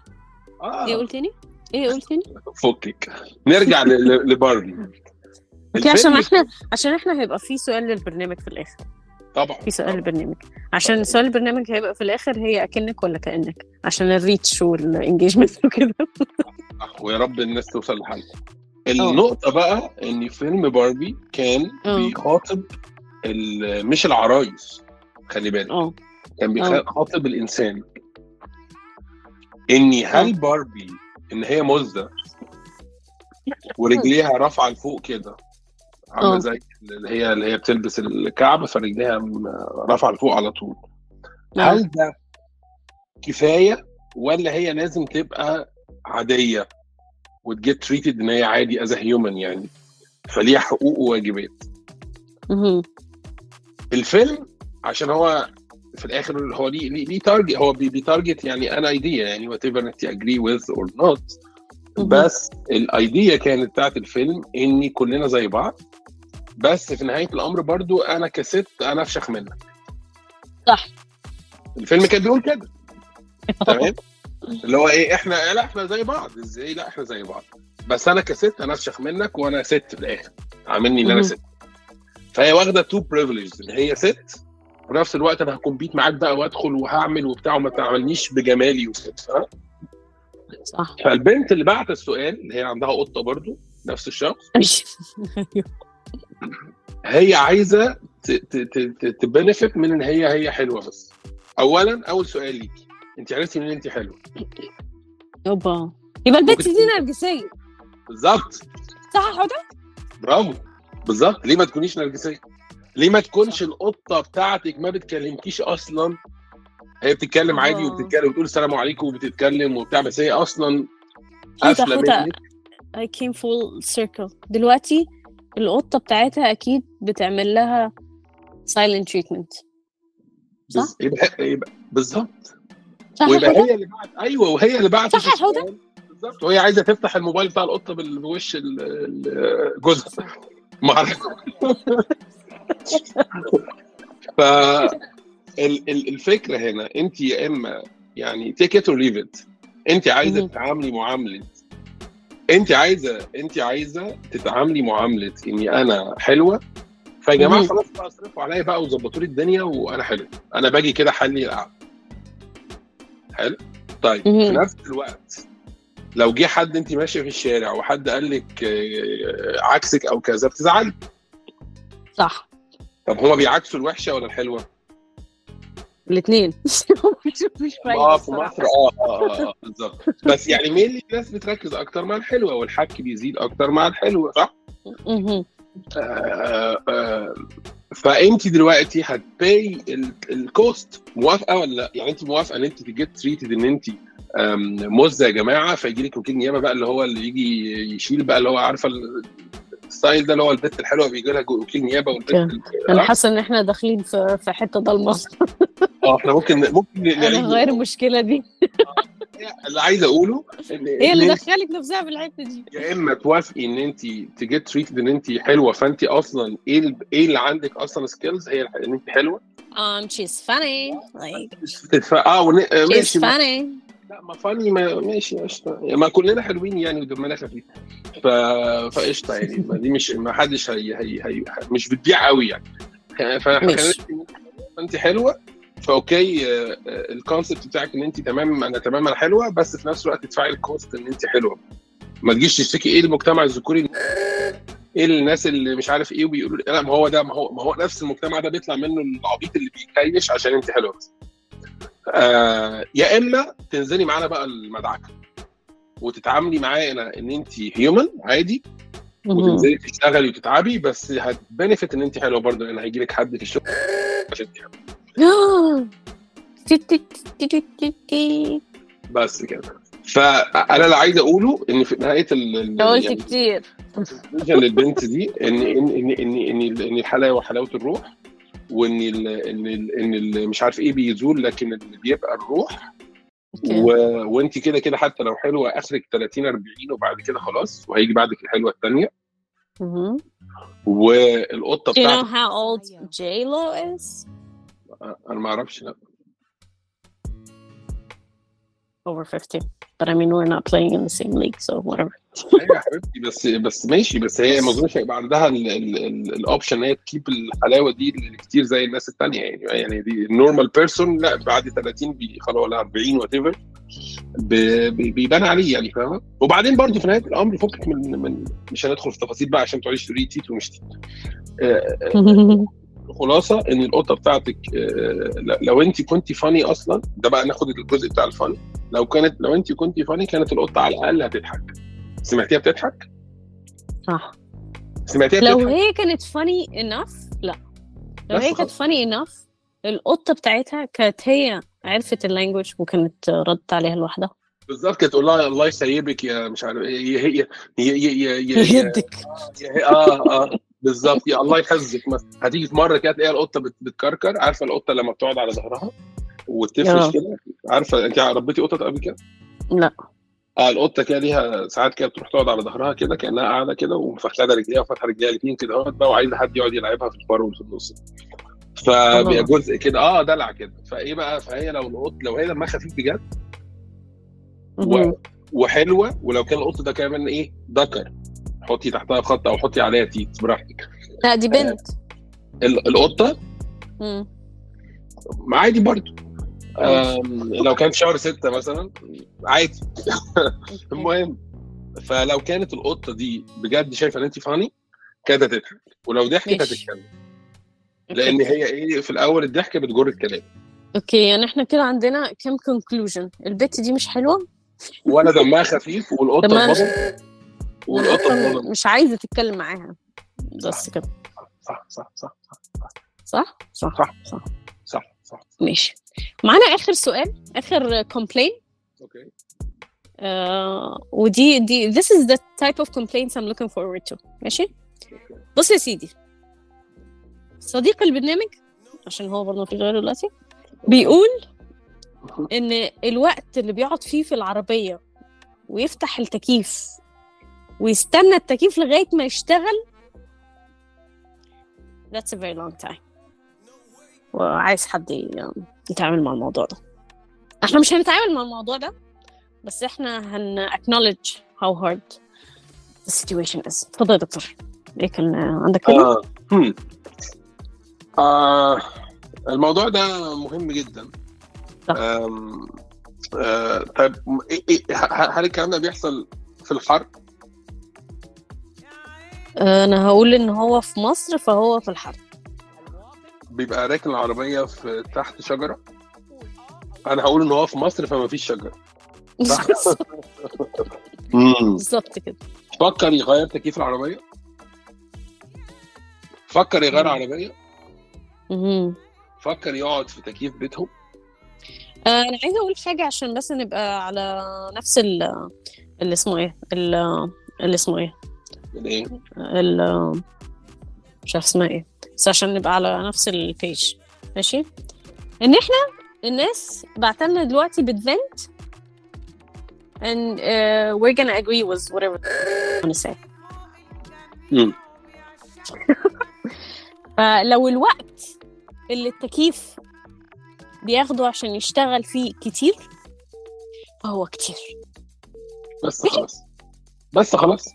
آه. إيه قلتني؟ إيه قلتني؟ فكك. نرجع لباربي okay عشان إحنا عشان إحنا هيبقى في سؤال للبرنامج في الآخر. طبعا. في سؤال للبرنامج عشان سؤال البرنامج هيبقى في الآخر هي أكنك ولا كأنك؟ عشان ال reach وال engagement وكده. ويا رب الناس توصل لحل النقطة بقى إن فيلم باربي كان آه. بيخاطب مش العرايس خلي بالك. آه. كان آه. بيخاطب الإنسان. إني هل باربي إن هي مزة؟ ورجليها رافعة لفوق كده. عاملة آه. زي اللي هي اللي هي بتلبس الكعب فرجليها رافعة لفوق على طول هل ده كفاية ولا هي لازم تبقى عادية وت get treated إن هي عادي as human يعني فليها حقوق وواجبات. الفيلم عشان هو في الآخر هو ليه ليه, ليه target هو بي- بي target يعني an idea يعني whatever انت agree with or not. بس ال idea كانت بتاعت الفيلم إني كلنا زي بعض بس في نهاية الأمر برضو أنا كست أنا أفشخ منك. صح. الفيلم كان بيقول كده. تمام؟ اللي هو إيه إحنا لا إحنا زي بعض. إزاي؟ لا إحنا زي بعض. بس أنا كست أنا أفشخ منك وأنا ست في الآخر. عاملني إن أنا. ست. فهي واخدة two privilege إن هي ست وفي نفس الوقت أنا ه compete معاك بقى وأدخل وهعمل وبتاع وما تعملنيش بجمالي ها؟ صح. فالبنت اللي بعت السؤال اللي هي عندها قطة برضو نفس الشخص. هي عايزة ت benefit من إن هي هي حلوة بس. اولا أول سؤال ليكي. انت عرفتي منين انت حلوة. يابا يبقى البت ممكن دي نرجسية. بالظبط. صح يا حوده برافو. بالظبط. ليه ما تكونيش نرجسية؟ ليه ما تكونش القطة بتاعتك ما بتكلمكيش أصلا؟ هي بتتكلم عادي آه. وبتتكلم وتقول السلام عليكم وبتتكلم وبتاع بس هي أصلا قافلة منك. I came full circle. دلوقتي القطة بتاعتها أكيد بتعمل لها silent treatment صح؟ يبقى يبقى بالظبط ويبقى؟ هي اللي بعت أيوه وهي اللي بعتت صح يا؟ السؤال. بالظبط وهي عايزة تفتح الموبايل بتاع القطة بوش جوزها ما ف ال- ال- الفكرة هنا أنت يا إما يعني take it or leave it أنت عايزة. تتعاملي معاملة انت عايزة انت عايزة تتعاملي معاملة اني أنا حلوة فيا جماعة. خلاص بقى اصرفوا عليا بقى وظبطوا لي الدنيا وأنا حلو أنا باجي كده حلي القعدة حلو طيب في. نفس الوقت لو جه حد انت ماشية في الشارع وحد قال لك آه، عكسك أو كذا بتزعلي صح طب هما بيعكسوا الوحشة ولا الحلوة؟ الاثنين مش آه في. مصر آه آه آه, آه بالظبط بس يعني مين الناس بتركز أكتر مع الحلوة والحك بيزيد أكتر مع الحلوة صح؟ مهم. آه آه فأنت دلوقتي هت pay ال cost موافقة ولا لأ؟ يعني أنت موافقة إن أنت ت get treated إن أنت مزة يا جماعة فيجي لك وكيل نيابة بقى اللي هو اللي يجي يشيل بقى اللي هو عارفة ال style ده اللي هو البت الحلوة بيجي لها وكيل نيابة والبت أنا حاسة إن إحنا داخلين في في حتة ضلمة. آه إحنا ممكن ممكن أنا نعيد هغير المشكلة دي. اللي عايز أقوله ان هي اللي دخلت نفسها في الحتة دي. يا إما توافقي إن أنت ت get treated إن أنت حلوة فأنت أصلا إيه إيه اللي عندك أصلا skills هي إن أنت حلوة؟ Um she's funny. Like تدف... آه ون... آه، she's ماشي ما... funny. لا ما funny ما ماشي قشطة. ما كلنا حلوين يعني ودمنا خفيف ف... فقشطة يعني ما دي مش ما حدش هي... هي... هي... مش بتبيع قوي يعني. فاحنا ماشي. أنت حلوة ف okay آه، آه، ال concept بتاعك إن أنت تمام أنا تمام أنا حلوة بس في نفس الوقت تدفعي ال cost إن أنت حلوة. ما تجيش تشتكي إيه المجتمع الذكوري؟ إيه الناس اللي مش عارف إيه وبيقولوا لا ما هو ده ما هو ما هو نفس المجتمع ده بيطلع منه العبيط اللي بيكيش عشان أنت حلوة بس. آه يا إما تنزلي معانا بقى المدعكة وتتعاملي معانا إن أنت human عادي. وتنزلي تشتغلي وتتعبي بس هت benefit إن أنت حلوة برضه لأن هيجي لك حد في الشغل عشان انت. بس كده فأنا اللي عايز أقوله إن في نهاية ال قلت يعني كتير للبنت دي ان ان ان ان ان, إن الحلاوة حلاوة الروح وإن ال إن ال إن ال مش عارف إيه بيزول لكن اللي بيبقى الروح و... وإنت كده كده حتى لو حلوة آخرك 30 40 وبعد كده خلاص وهيجي بعدك الحلوة الثانية. والقطة Do you know بتاعتك how old J Lo is? أنا ما أعرفش لأ Over 50. But I mean, we're not playing in the same league, so whatever. أيوه يا حبيبتي بس بس ماشي بس هي ما اظنش هيبقى عندها ال option ان هي ت keep الحلاوة دي كتير زي الناس الثانية يعني يعني دي ال normal person لا بعد 30 بي- خلاص ولا 40 whatever بيبان عليه يعني فاهمة؟ وبعدين برضه في نهاية الأمر فكك من من مش هندخل في تفاصيل بقى عشان تقعديش تقولي تيت ومش تيت آه، الخلاصه إن القطة بتاعتك آه، لو انت كنت funny أصلا ده بقى ناخد الجزء بتاع ال funny لو كانت لو انت كنت funny كانت القطة على الأقل هتضحك. سمعتيها بتضحك؟ صح سمعتيها لو بتضحك؟ هي كانت funny enough لا لو هي كانت funny enough القطة بتاعتها كانت هي عرفت ال language وكانت ردت عليها لوحدها بالظبط كانت تقول لها الله يسيبك يا مش عارف إيه هي هي هي هي هي هي يدك آه آه بالظبط يا الله يحفظك مثلا هتيجي في مرة كده تلاقي القطة بت- بتكركر عارفة القطة لما بتقعد على ظهرها وتفرش آه. كده عارفة انت ربيتي قطط قبل كده؟ لا آه القطة كده ليها ساعات كده بتروح تقعد على ظهرها كده كأنها قاعدة كده ومفخده رجليها وفاتحة رجليها الاثنين كده اهوت بقى وعايزة حد يقعد يلعبها في الفرو في النص. فبيبقى. جزء كده آه دلع كده. فإيه بقى؟ فهي لو القط لو هي دمها خفيف بجد مهم. وحلوة ولو كان القط ده كمان إيه؟ ذكر حطي تحتها خط أو حطي عليها تيت براحتك. لا دي بنت. ال- القطة مم. عادي برضو. آم، لو كان في شهر ستة مثلا عادي. المهم فلو كانت القطة دي بجد شايفة إن انت فاني كانت هتضحك. ولو ضحكت. هتتكلم. لأن هي إيه في الأول الضحكة بتجر الكلام. okay يعني إحنا كده عندنا كم conclusion البت دي مش حلوة؟ ولا دمها خفيف والقطة دمها- اتبضت والقطة مش عايزة تتكلم معاها. بس كده. صح صح صح صح صح. صح. صح صح. صح. ماشي. معانا آخر سؤال آخر complaint okay. آه ودي دي this is the type of complaints I'm looking forward to. ماشي؟ بص يا سيدي. صديق البرنامج عشان هو برضه مفيش غيره دلوقتي بيقول إن الوقت اللي بيقعد فيه في العربية ويفتح التكييف ويستنى التكييف لغاية ما يشتغل that's a very long time. وعايز حد يتعامل مع الموضوع ده إحنا مش هنتعامل مع الموضوع ده بس إحنا هن acknowledge how hard the situation is اتفضل يا دكتور إيه كان عندك كده؟ آه. آه. الموضوع ده مهم جدا. آم. آه. طيب إيه إيه هل الكلام ده بيحصل في الحر؟ أنا هقول إن هو في مصر فهو في الحرب بيبقى راكن العربية في تحت شجرة. أنا هقول إن هو في مصر فما فيش شجر صح؟ مم. بالظبط كده. فكر يغير تكييف العربية. فكر يغير. عربية. فكر يقعد في تكييف بيتهم. آه، أنا عايزة أقول حاجة عشان بس نبقى على نفس ال اللي اسمه إيه؟ ال- اللي اسمه إيه؟ إيه؟ ال مش عارف اسمها إيه. بس عشان نبقى على نفس البيج ماشي؟ إن إحنا الناس بعتلنا دلوقتي بتفنت and uh, we're gonna agree with whatever I'm gonna say. فلو الوقت اللي التكييف بياخده عشان يشتغل فيه كتير فهو كتير. بس خلاص. بس خلاص.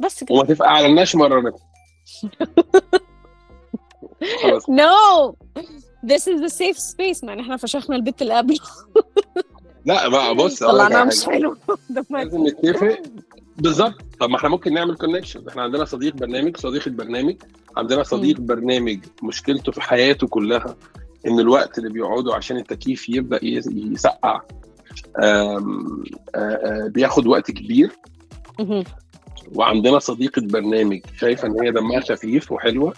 بس كده. وما تفعلناش مرة منهم خلاص. No! This is the safe space. ما إحنا فشخنا البيت اللي قبله. لا بقى بص أقول لك طلعناه على مش. حلو لازم نتفق. بالظبط. طب ما إحنا ممكن نعمل connection إحنا عندنا صديق برنامج صديق البرنامج عندنا صديق برنامج مشكلته في حياته كلها إن الوقت اللي بيقعده عشان التكييف يبدأ يس- يسقع. آم، آه، بياخد وقت كبير. وعندنا صديقة برنامج. شايفة إن هي دمها خفيف وحلوة.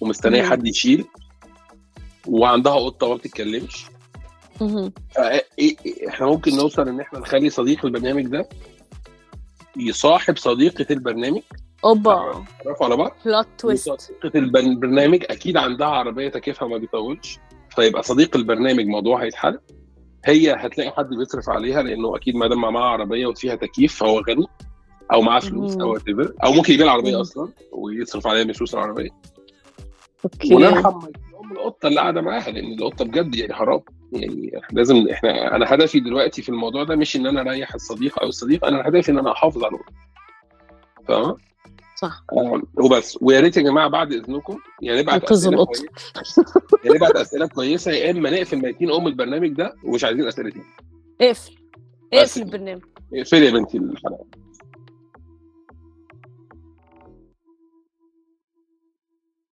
ومستنية مم. حد يشيل وعندها قطة ما بتتكلمش مهم. فإيه- إيه- إحنا ممكن نوصل إن إحنا نخلي صديق البرنامج ده يصاحب صديقة البرنامج أوبا تعرفوا على بعض بلوت تويست البن- البرنامج أكيد عندها عربية تكييفها ما بيطولش فيبقى صديق البرنامج موضوع هيتحل هي هتلاقي حد بيصرف عليها لأنه أكيد ما دام معاها عربية وفيها تكييف فهو غني أو معاه فلوس. أو. أو ممكن يبيع العربية. أصلا ويصرف عليها من فلوس العربية okay. ونرحم ام القطة اللي قاعدة معاها لأن القطة بجد يعني حرام. يعني لازم إحنا أنا هدفي دلوقتي في الموضوع ده مش إن أنا أريح الصديق أو الصديق أنا هدفي إن أنا أحافظ على القطة. فاهمة؟ صح. آه، وبس. ويا ريت يا جماعة بعد إذنكم يعني نبعت أسئلة. كويسة. يعني نبعت أسئلة كويسة يا إما نقفل ميتين أم البرنامج ده ومش عايزين أسئلة تاني اقفل. اقفل. البرنامج. اقفلي يا بنتي الحلقة.